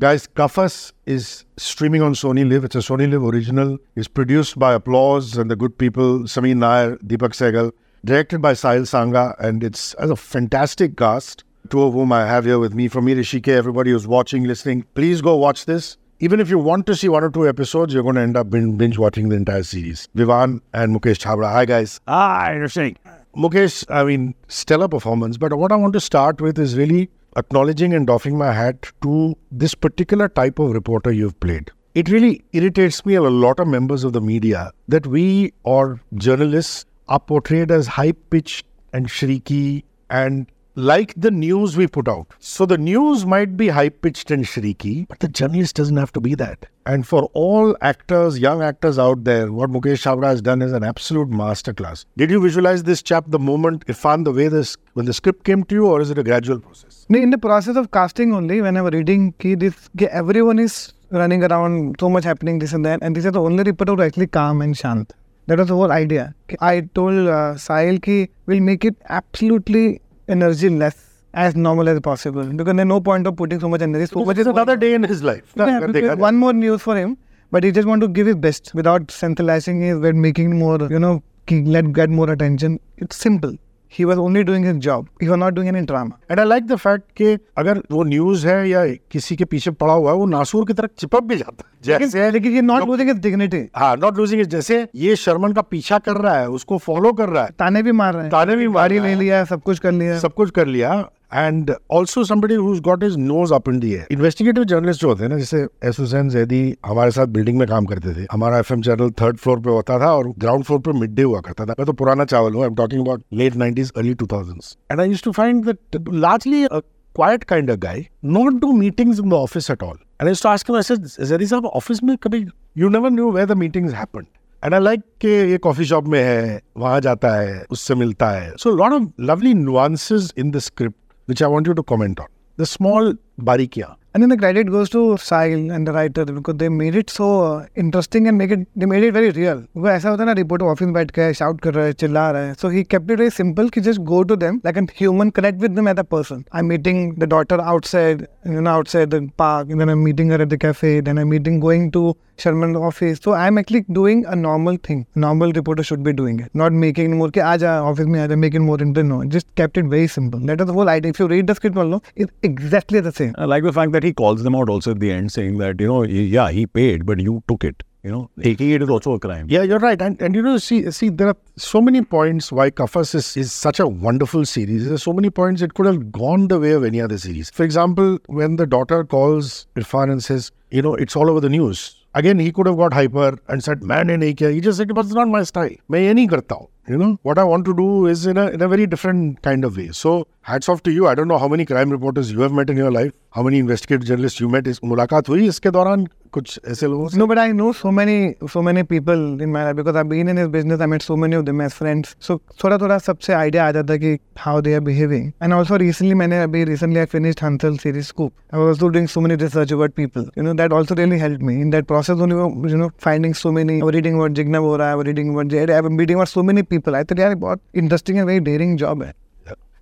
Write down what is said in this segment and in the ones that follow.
Guys, Kafas is streaming on Sony Liv. It's a Sony Liv original. It's produced by Applause and the good people, Sameer Nair, Deepak Segal, directed by Sahil Sangha, and it's a fantastic cast, two of whom I have here with me. From me, Hrishi K, everybody who's watching, listening, please go watch this. Even if you want to see one or two episodes, you're going to end up binge watching the entire series. Vivan and Mukesh Chhabra. Hi, guys. Hi, Hrishi K. Mukesh, I mean, stellar performance. But what I want to start with is really acknowledging and doffing my hat to this particular type of reporter you've played. It really irritates me and a lot of members of the media that we or journalists are portrayed as high pitched and shrieky and like the news we put out. So the news might be high pitched and shrieky, but the journalist doesn't have to be that. And for all actors, young actors out there, what Mukesh Chhabra has done is an absolute masterclass. Did you visualize this chap the moment Irfan, the way this when the script came to you, or is it a gradual process? In the process of casting only, when I was reading, ki this ki everyone is running around, so much happening, this and that, and this is the only reporter who actually calm and shant. That was the whole idea. I told uh, Sahil ki we'll make it absolutely energy less as normal as possible because there's no point of putting so much energy. So much is another day in his life. Yeah, one more news for him, but he just want to give his best without centralizing his, making more, you know, let get more attention. It's simple. He was only doing his job he was not doing any drama and I like the fact कि अगर वो news है या किसी के पीछे पड़ा हुआ है वो नासूर की तरफ़ चिपक भी जाता है। जैसे लेकिन ये नॉट लूजिंग इज़ डिग्निटी हाँ नॉट लूजिंग इज़ जैसे ये शर्मन का पीछा कर रहा है उसको फॉलो कर रहा है। ताने भी मार रहे हैं। ताने भी मारी ले लिया सब कुछ कर लिया। सब कुछ कर लिया। And also somebody who's got his nose up in the air investigative journalist जो होते हैं ना जैसे एस हुसैन जैदी हमारे साथ बिल्डिंग में काम करते थे हमारा F M channel third floor पे होता था और ग्राउंड फ्लोर पे मिड डे हुआ करता था मैं तो पुराना चावल हूँ I am talking about late nineties early two thousand and I use to find that largely quiet kind of guy, not do meetings in the office at all. And I used to ask him, I said, Zedi साहब office में कभी you never knew where the meetings happened. And I like कि ये coffee shop में है वहां जाता है उससे मिलता है so lot of lovely nuances in the script which I want you to comment on. The small बारीकियाँ And then the credit goes to Sahil and the writer because they made it so uh, interesting and make it, they made it very real. वो ऐसा होता है ना reporter office बैठ के shout कर रहा है, चिल्ला रहा है। So he kept it very simple कि just go to them like an human connect with them as a person I am meeting the daughter outside you know outside the park then I am meeting her at the cafe then I am meeting going to Sharman office so I am actually doing a normal thing normal reporter should be doing it not making more कि आ जा office में आ जा make in more inter no just kept it very simple that is whole idea if you read the script मान लो it exactly the same I like the fact that he calls them out also at the end, saying that, you know, yeah, he paid, but you took it. You know, taking it is also a crime. Yeah, you're right. And, and you know, see, see, there are so many points why Kafas is, is such a wonderful series. There are so many points it could have gone the way of any other series. For example, when the daughter calls Irfan and says, you know, it's all over the news. Again, he could have got hyper and said, man, in kiya. He just said, but it's not my style. May any karta you know what i want to do is in a, in a very different kind of way. So hats off to you. I don't know how many crime reporters you have met in your life how many investigative journalists you met. Is mulaqat hui iske dauran? कुछ ऐसे लोगों no but I know so many so many people in my life because I been in this business I met so many of them as friends so थोड़ा थोड़ा सबसे idea आ जाता है कि how they are behaving and also recently मैंने अभी recently I finished Hansal series Scoop I was doing so many research about people you know that also really help me in that process only you know finding so many reading about Jigna Bora I reading about Z I am meeting about so many people I think यार बहुत interesting and very daring job है.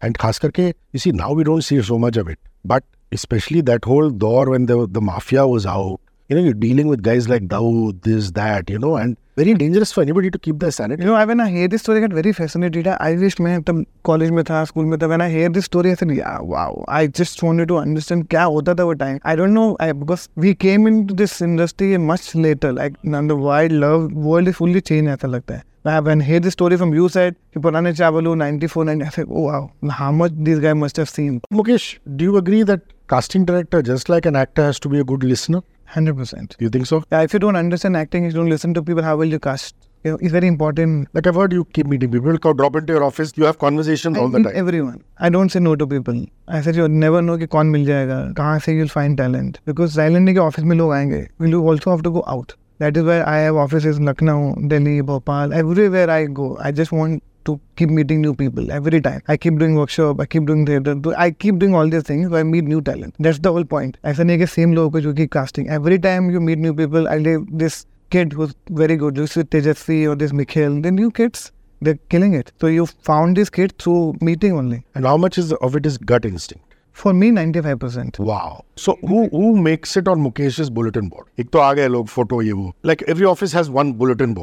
And खास करके you see now we don't see so much of it but specially that whole दौर when the mafia was out you know, you're dealing with guys like Dawood, this, that, you know, and very dangerous for anybody to keep their sanity. You know, when I hear this story, I get very fascinated. I wish मैं तब college में था, school में था. When I hear this story, I said, yeah, wow. I just wanted to understand क्या होता था वो time. I don't know I, because we came into this industry much later. Like, and the wide love world is fully changed ऐसा लगता है. when I hear this story from you said, Purane Chavalu, 94, 90, I said, oh wow, how much these guys must have seen. Mukesh, do you agree that casting director, just like an actor, has to be a good listener? Hundred percent. You think so? Yeah. If you don't understand acting, you don't listen to people. How will you cast? You know, it's very important. Like I've heard you keep meeting people. Come drop into your office. You have conversations I all the time. Everyone. I don't say no to people. I said you never know कि कौन मिल जाएगा कहाँ से you'll find talent because silent के office में लोग आएंगे. Will you also have to go out? That is why I have offices in Lucknow, Delhi, Bhopal, everywhere I go. I just want to keep meeting new people every time. I keep doing workshop, I keep doing theater, I keep doing all these things. So I meet new talent. That's the whole point. I say कि same logo, को keep casting. Every time you meet new people, I leave this kid who's very good, this Tejasvi or this Mikhail, the new kids. They're killing it. So you found this kid through meeting only. And how much is of it is gut instinct? For me, 95% Wow. So who who makes it on Mukesh's bulletin board? एक तो आ गए लोग photo ये वो like every office has one bulletin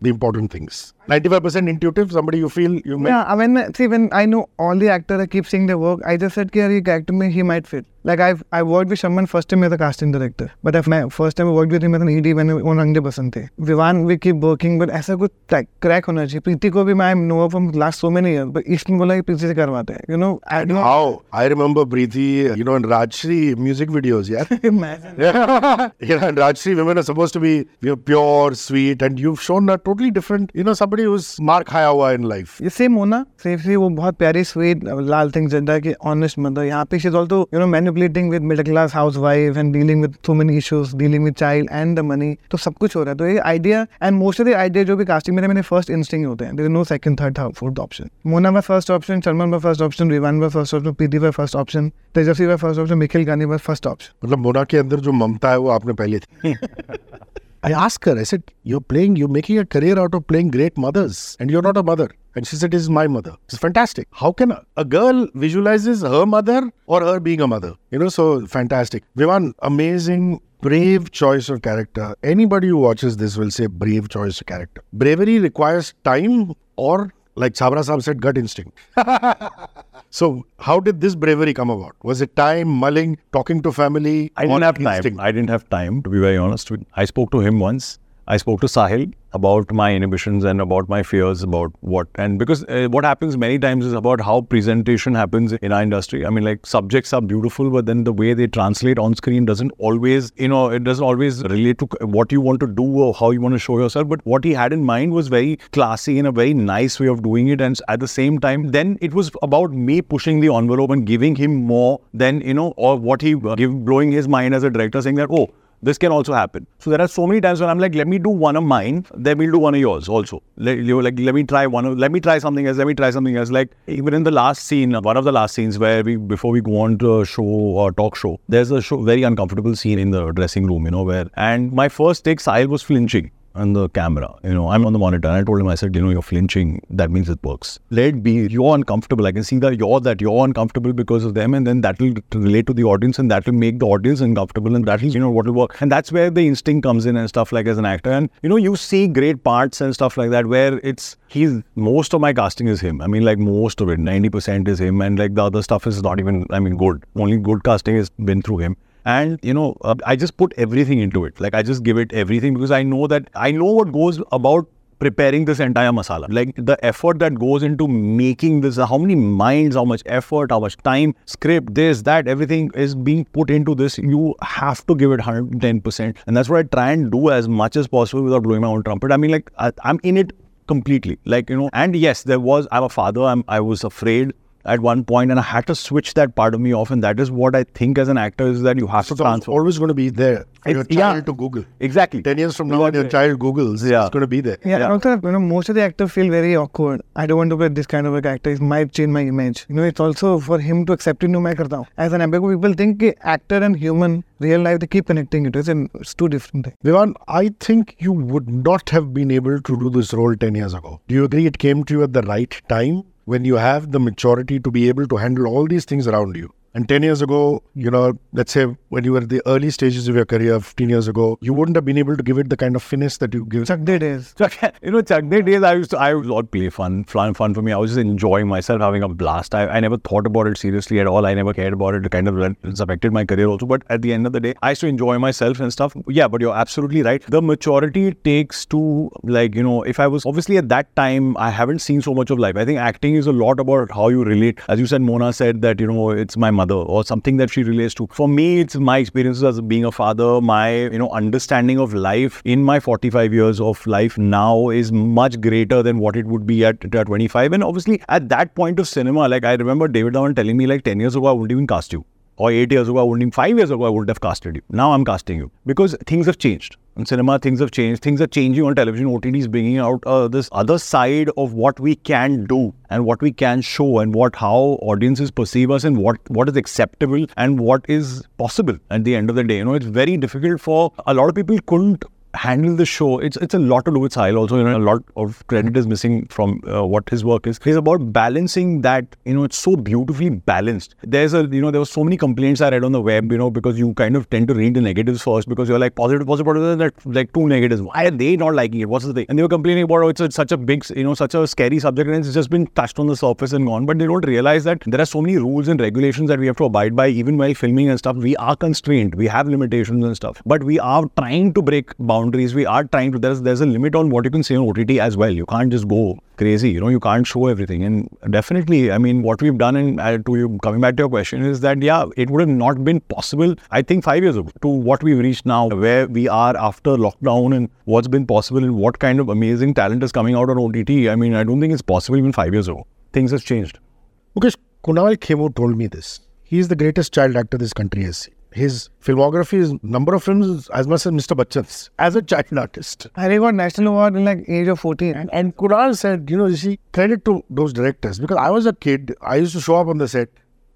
the important things. 95% intuitive, somebody you feel you may. Yeah, I mean, see, when I know all the actors, I keep seeing their work. I just said, yeah, character me, he might fit. Like, I've I worked with someone first time as a casting director. But if my first time I worked with him as an ED when on Rang De Basanti. Vivan, we keep working, but ऐसा कुछ like, crack on चाहिए. प्रीति को भी मैं know from last so many years. But इसने बोला कि प्रीति से करवाते You know, I know. How? I remember Preeti, you know, in Rajshri music videos, yeah? Imagine. Yeah, know, and Rajshri women are supposed to be you know, pure, sweet, and you've shown that totally different you know somebody who's mark खाया हुआ in life ये same होना safe से वो बहुत प्यारे स्वेद लाल सिंह ज़िंदा के ऑनेस्ट मदर यहाँ पे she also you know manipulating with middle class house wife and dealing with so many issues dealing with child and the money तो सब कुछ हो रहा है। तो ये idea and most of the idea जो भी कास्टिंग में मेरे फ़र्स्ट इंस्टिंग होते हैं। No second third fourth option Mona by first option Sharman by first option Rivaan by first option Pidi by first option Tejaswi by first option Nikhil Gani by first option मतलब मोना के अंदर जो ममता है वो आपने पहले थी। I asked her, I said, You're playing, you're making a career out of playing great mothers, and you're not a mother. And she said, This is my mother. It's fantastic. How can a, a girl visualizes her mother or her being a mother? You know, so fantastic. Vivan, amazing, brave choice of character. Anybody who watches this will say brave choice of character. Bravery requires time or, like Chhabra Saab said, gut instinct. so, how did this bravery come about? Was it time, mulling, talking to family? I didn't have time. I didn't have time, to be very honest. I spoke to him once. I spoke to Sahil about my inhibitions and about my fears about what and because uh, what happens many times is about how presentation happens in our industry. I mean, like subjects are beautiful, but then the way they translate on screen doesn't always, you know, it doesn't always relate to what you want to do or how you want to show yourself. But what he had in mind was very classy in a very nice way of doing it, and at the same time, then it was about me pushing the envelope and giving him more than you know, or what he uh, give blowing his mind as a director, saying that oh this can also happen. So there are so many times when I'm like, let me do one of mine, then we'll do one of yours also. Let, you like, let me try one of, let me try something else, let me try something else. Like even in the last scene, one of the last scenes where we, before we go on to a show or talk show, there's a show, very uncomfortable scene in the dressing room, you know, where, and my first take, Sahil was flinching on the camera. You know, I'm on the monitor. And I told him, I said, you know, you're flinching. That means it works. Let be. You're uncomfortable. I can see that you're that you're uncomfortable because of them, and then that will relate to the audience, and that will make the audience uncomfortable, and that will, you know, what will work. And that's where the instinct comes in and stuff like as an actor. And you know, you see great parts and stuff like that where it's he's most of my casting is him. I mean, like most of it, ninety percent is him, and like the other stuff is not even. I mean, good. Only good casting has been through him and you know uh, i just put everything into it. Like i just give it everything because i know that i know what goes about preparing this entire masala. Like the effort that goes into making this how many minds how much effort how much time script this that everything is being put into this. You have to give it 110% and that's what i try and do as much as possible without blowing my own trumpet. I mean like I, i'm in it completely. Like you know and yes there was i'm a father. I'm, i was afraid at one point and I had to switch that part of me off. And that is what I think as an actor is that you have so to always going to be there. Your child yeah, to Google. Exactly. 10 years from now, when your child Googles, yeah. it's going to be there. Yeah. yeah. Also, you know, most of the actors feel very awkward. I don't want to play this kind of a character. It might change my image. You know, it's also for him to accept it. No, I karta As an ambiguous, people think actor and human, real life, they keep connecting it. It's, an, it's two different things. Vivan, I think you would not have been able to do this role 10 years ago. Do you agree it came to you at the right time? When you have the maturity to be able to handle all these things around you? And 10 years ago, you know, let's say when you were at the early stages of your career, 15 years ago, you wouldn't have been able to give it the kind of finesse that you give. Chuck Day days. You know, Chuck Day days, I used to, I was all play fun, fun, fun for me. I was just enjoying myself, having a blast. I, I never thought about it seriously at all. I never cared about it. It kind of it's affected my career also. But at the end of the day, I used to enjoy myself and stuff. Yeah, but you're absolutely right. The maturity it takes to, like, you know, if I was obviously at that time, I haven't seen so much of life. I think acting is a lot about how you relate. As you said, Mona said that, you know, it's my mother or something that she relates to. For me, it's my experiences as being a father, my, you know, understanding of life in my 45 years of life now is much greater than what it would be at, at 25. And obviously, at that point of cinema, like I remember David Dhawan telling me, like 10 years ago, I wouldn't even cast you. Or eight years ago, I wouldn't five years ago, I wouldn't have casted you. Now I'm casting you because things have changed. In cinema, things have changed. Things are changing on television. OTT is bringing out uh, this other side of what we can do and what we can show and what how audiences perceive us and what what is acceptable and what is possible. At the end of the day, you know, it's very difficult for a lot of people couldn't handle the show. It's it's a lot to do with Sahil also. You know, a lot of credit is missing from uh, what his work is. It's about balancing that. You know, it's so beautifully balanced. There's a you know there were so many complaints I read on the web. You know, because you kind of tend to read the negatives first because you're like positive, positive, positive. That like two negatives. Why are they not liking it? What's the thing? And they were complaining about oh, it's a, such a big you know such a scary subject and it's just been touched on the surface and gone. But they don't realize that there are so many rules and regulations that we have to abide by even while filming and stuff. We are constrained. We have limitations and stuff. But we are trying to break boundaries. We are trying to. There's there's a limit on what you can say on OTT as well. You can't just go crazy. You know, you can't show everything. And definitely, I mean, what we've done, and uh, to you coming back to your question, is that yeah, it would have not been possible. I think five years ago to what we've reached now, where we are after lockdown, and what's been possible, and what kind of amazing talent is coming out on OTT. I mean, I don't think it's possible even five years ago. Things have changed. Mukesh, Kunal Khemu told me this. He is the greatest child actor this country has seen. His filmography is number of films as much as Mr. Bachchan's as a child artist. And he got national award in like age of 14. And, and Kunal said, you know, you see, credit to those directors because I was a kid. I used to show up on the set.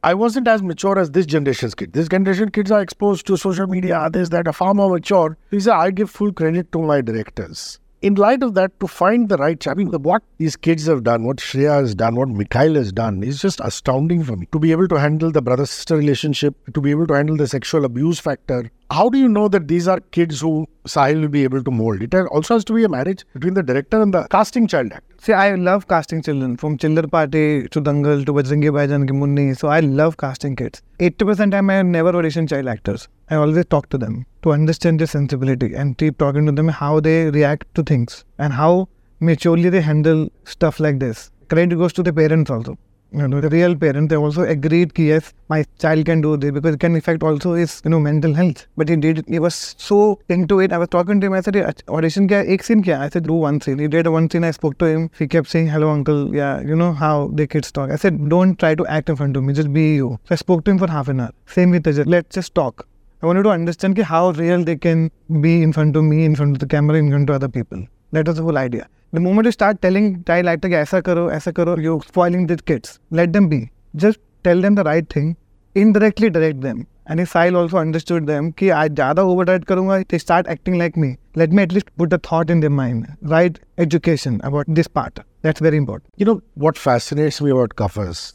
I wasn't as mature as this generation's kid. This generation kids are exposed to social media, others that, are far more mature. He said, I give full credit to my directors in light of that, to find the right, I mean, what these kids have done, what Shreya has done, what Mikhail has done is just astounding for me. To be able to handle the brother sister relationship, to be able to handle the sexual abuse factor. How do you know that these are kids who Sahil will be able to mold? It also has to be a marriage between the director and the casting child actor. See, I love casting children from Chillar Party to Dangal to Bajrangi Bhaijaan Ki Munni. So I love casting kids. 80% time I never audition child actors. I always talk to them to understand their sensibility and keep talking to them how they react to things and how maturely they handle stuff like this. Credit goes to the parents also you know, the real parent, they also agreed that yes, my child can do this because it can affect also his, you know, mental health. But he did, he was so into it. I was talking to him, I said, audition kya, ek scene kya? I said, do one scene. He did one scene, I spoke to him. He kept saying, hello uncle, yeah, you know how the kids talk. I said, don't try to act in front of me, just be you. So I spoke to him for half an hour. Same with Ajay, let's just talk. I wanted to understand how real they can be in front of me, in front of the camera, in front of other people. That was the whole idea. The moment you start telling child actor, aisa karo, aisa karo, you're spoiling the kids. Let them be. Just tell them the right thing. Indirectly direct them. And if Sahil also understood them कि आज ज़्यादा over diet करूँगा they start acting like me. Let me at least put the thought in their mind. Right education about this part. That's very important. You know, what fascinates me about Kafas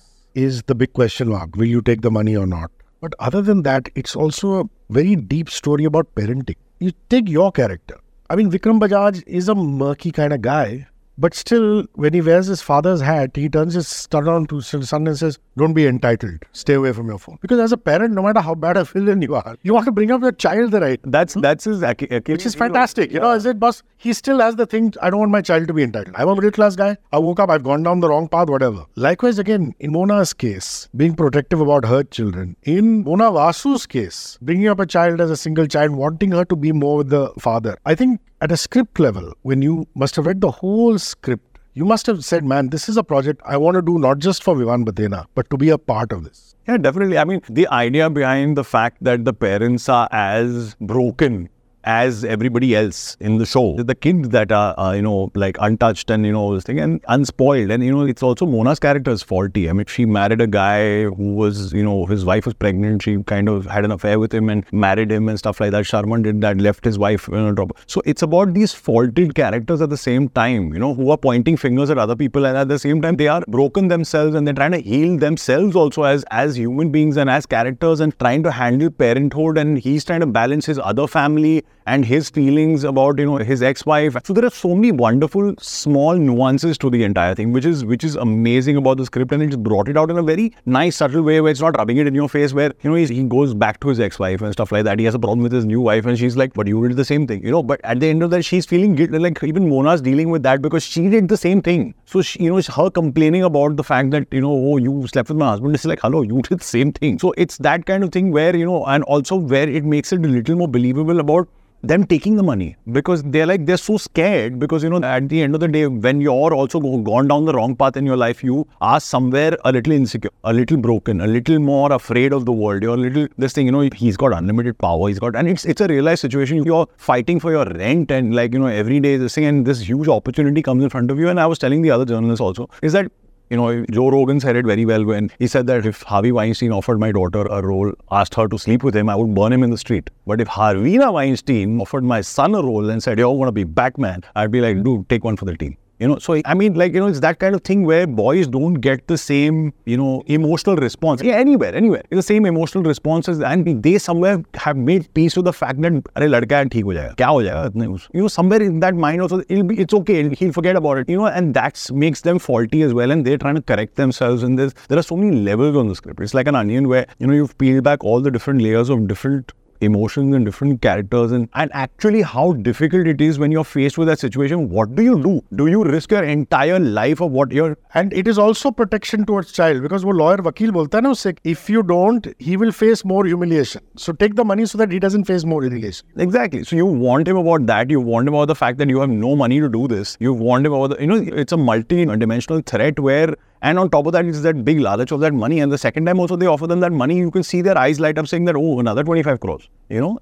is the big question mark. Will you take the money or not? But other than that, it's also a very deep story about parenting. You take your character. I mean, Vikram Bajaj is a murky kind of guy, but still, when he wears his father's hat, he turns his son on to his son and says, Don't be entitled. Stay away from your phone. Because as a parent, no matter how bad a villain you are, you want to bring up your child the right. That's hmm? that's his Which is fantastic. You know, is it boss? He still has the thing, I don't want my child to be entitled. I'm a middle class guy. I woke up, I've gone down the wrong path, whatever. Likewise, again, in Mona's case, being protective about her children. In Mona Vasu's case, bringing up a child as a single child, wanting her to be more with the father. I think at a script level, when you must have read the whole script, you must have said, man, this is a project I want to do not just for Vivan Bhathena, but to be a part of this. Yeah, definitely. I mean, the idea behind the fact that the parents are as broken as everybody else in the show. The kids that are, uh, you know, like untouched and, you know, this thing and unspoiled. And, you know, it's also Mona's character is faulty. I mean, she married a guy who was, you know, his wife was pregnant. She kind of had an affair with him and married him and stuff like that. Sharman did that, left his wife, drop. So it's about these faulted characters at the same time, you know, who are pointing fingers at other people and at the same time they are broken themselves and they're trying to heal themselves also as, as human beings and as characters and trying to handle parenthood and he's trying to balance his other family and his feelings about you know his ex-wife. So there are so many wonderful small nuances to the entire thing, which is which is amazing about the script, and it's brought it out in a very nice, subtle way where it's not rubbing it in your face. Where you know he goes back to his ex-wife and stuff like that. He has a problem with his new wife, and she's like, "But you did the same thing," you know. But at the end of that, she's feeling guilty. Like even Mona's dealing with that because she did the same thing. So she, you know, her complaining about the fact that you know, oh, you slept with my husband. It's like, hello, you did the same thing. So it's that kind of thing where you know, and also where it makes it a little more believable about them taking the money because they're like they're so scared because you know at the end of the day when you're also gone down the wrong path in your life you are somewhere a little insecure a little broken a little more afraid of the world. You're a little this thing you know he's got unlimited power he's got and it's it's a real life situation. You're fighting for your rent and like you know every day this thing and this huge opportunity comes in front of you. And i was telling the other journalists also is that You know, Joe Rogan said it very well when he said that if Harvey Weinstein offered my daughter a role, asked her to sleep with him, I would burn him in the street. But if Harvey Weinstein offered my son a role and said, "Yo, I want to be Batman," I'd be like, "Dude, take one for the team." You know, so I mean, like, you know, it's that kind of thing where boys don't get the same, you know, emotional response. Yeah, anywhere, anywhere. It's the same emotional responses. And they somewhere have made peace with the fact that, अरे लड़का है ठीक हो जाएगा क्या हो जाएगा इतने you know somewhere in that mind also it'll be it's okay he'll forget about it you know and that makes them faulty as well and they're trying to correct themselves and there's there are so many levels on the script it's like an onion where you know you've peeled back all the different layers of different emotions and different characters and, and actually how difficult it is when you're faced with that situation. What do you do? Do you risk your entire life of what you're and it is also protection towards child because वो lawyer वकील बोलता है ना उससे if you don't he will face more humiliation so take the money so that he doesn't face more humiliation exactly so you want him about that you want him about the fact that you have no money to do this you want him about the, you know it's a multi-dimensional threat where and on top of that, it's that big lalach of that money. And the second time also they offer them that money, you can see their eyes light up saying that, oh, another 25 crores, you know?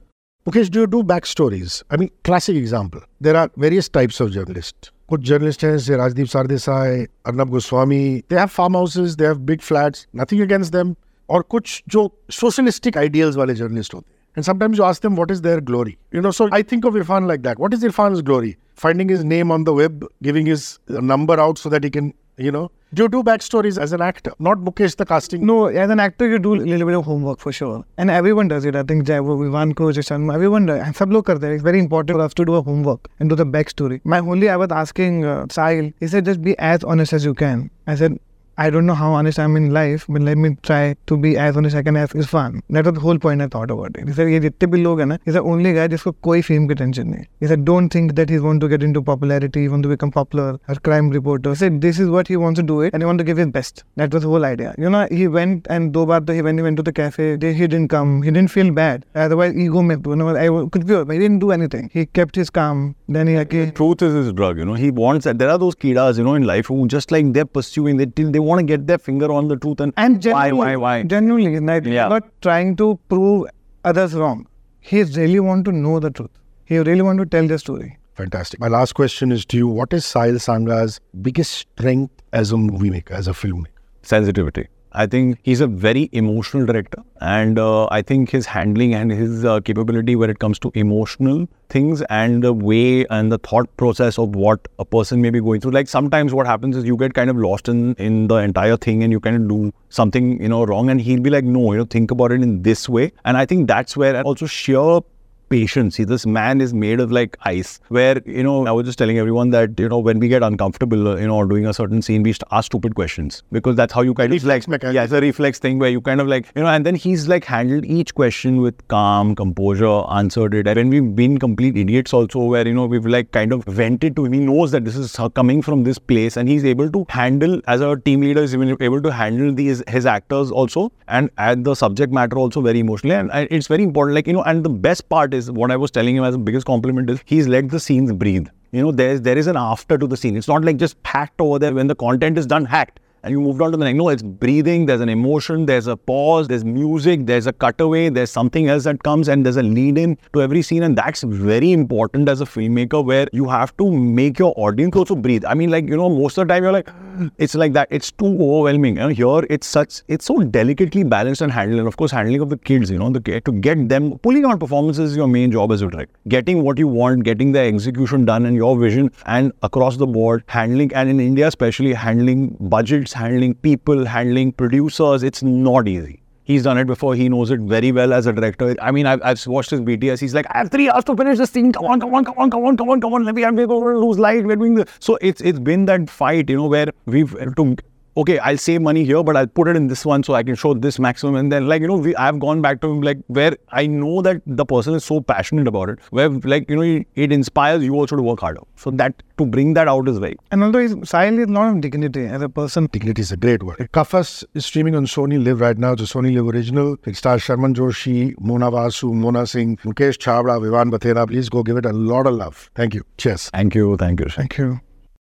Mukesh, do you do backstories? I mean, classic example. There are various types of journalists. Kuch journalists हैं जैसे Rajdeep Sardesai Arnab Goswami they have farmhouses they have big flats nothing against them और कुछ जो socialistic ideals वाले journalist होते हैं and sometimes you ask them what is their glory you know so I think of Irfan like that what is Irfan's glory finding his name on the web giving his number out so that he can you know? Do you do backstories as an actor not Mukesh the casting. No as an actor you do a little bit of homework for sure. And everyone does it. I think Jai Vivan ko Jishan everyone and sab log karte it's very important for us to do a homework and do the backstory. My only I was asking uh, Sahil he said just be as honest as you can. I said I don't know how honest I'm in life, but let me try to be as honest I can as Irfan. That was the whole point I thought about it. He said, ये जितने भी लोग हैं ना, he's the only guy जिसको कोई fame की tension नहीं. He said, don't think that he's going to get into popularity, he want to become popular, a crime reporter. He said, this is what he wants to do it, and he want to give his best. That was the whole idea. You know, he went and दो बार तो he when he went to the cafe, they, he didn't come, he didn't feel bad. Otherwise, ego में, you know, I could be, he didn't do anything. He kept his calm. Then he okay. Truth is his drug. You know, he wants that. There are those kidas, you know, in life who just like they're pursuing, they till they want to get their finger on the truth and, and why, why, why? Genuinely, like, yeah. not trying to prove others wrong. He really want to know the truth. He really want to tell the story. Fantastic. My last question is to you: What is Sahil Sangha's biggest strength as a movie maker, as a filmmaker? Sensitivity. I think he's a very emotional director, and uh, I think his handling and his uh, capability when it comes to emotional things and the way and the thought process of what a person may be going through. Like sometimes what happens is you get kind of lost in in the entire thing, and you kind of do something you know wrong, and he'll be like, no, you know, think about it in this way, and I think that's where also sheer patience. See, this man is made of like ice. Where, you know, I was just telling everyone that, you know, when we get uncomfortable, uh, you know, doing a certain scene, we ask stupid questions because that's how you kind reflex of like, yeah, it's a reflex thing where you kind of like, you know, and then he's like handled each question with calm, composure, answered it. And when we've been complete idiots also, where, you know, we've like kind of vented to him, he knows that this is coming from this place and he's able to handle, as a team leader, he's able to handle these, his actors also and add the subject matter also very emotionally. And, and it's very important, like, you know, and the best part is what I was telling him as the biggest compliment is he's let the scenes breathe. You know, there's there is an after to the scene. It's not like just hacked over there when the content is done hacked and you moved on to the next. No, it's breathing, there's an emotion, there's a pause, there's music, there's a cutaway, there's something else that comes, and there's a lead in to every scene. And that's very important as a filmmaker where you have to make your audience also breathe. I mean, like, you know, most of the time you're like, it's like that. It's too overwhelming. You know, here it's such, it's so delicately balanced and handled. And of course, handling of the kids, you know, the to get them, pulling out performances is your main job as a director. Getting what you want, getting the execution done and your vision, and across the board, handling, and in India especially, handling budgets handling people, handling producers. It's not easy. He's done it before. He knows it very well as a director. I mean, I've, I've watched his BTS. He's like, I have three hours to finish this scene. Come on, come on, come on, come on, come on, come on. Let me, I'm going to lose light. We're doing the. So it's it's been that fight, you know, where we've to okay, I'll save money here, but I'll put it in this one so I can show this maximum. And then, like, you know, we, I've gone back to like where I know that the person is so passionate about it, where, like, you know, it, it inspires you also to work harder. So that to bring that out is very. And although Sahil is not of dignity as a person. Dignity is a great word. Kafas is streaming on Sony Liv right now. It's a Sony Liv original. It stars Sharman Joshi, Mona Vasu, Mona Singh, Mukesh Chhabra, Vivan Bhathena. Please go give it a lot of love. Thank you. Cheers. Thank you. Thank you. Thank you.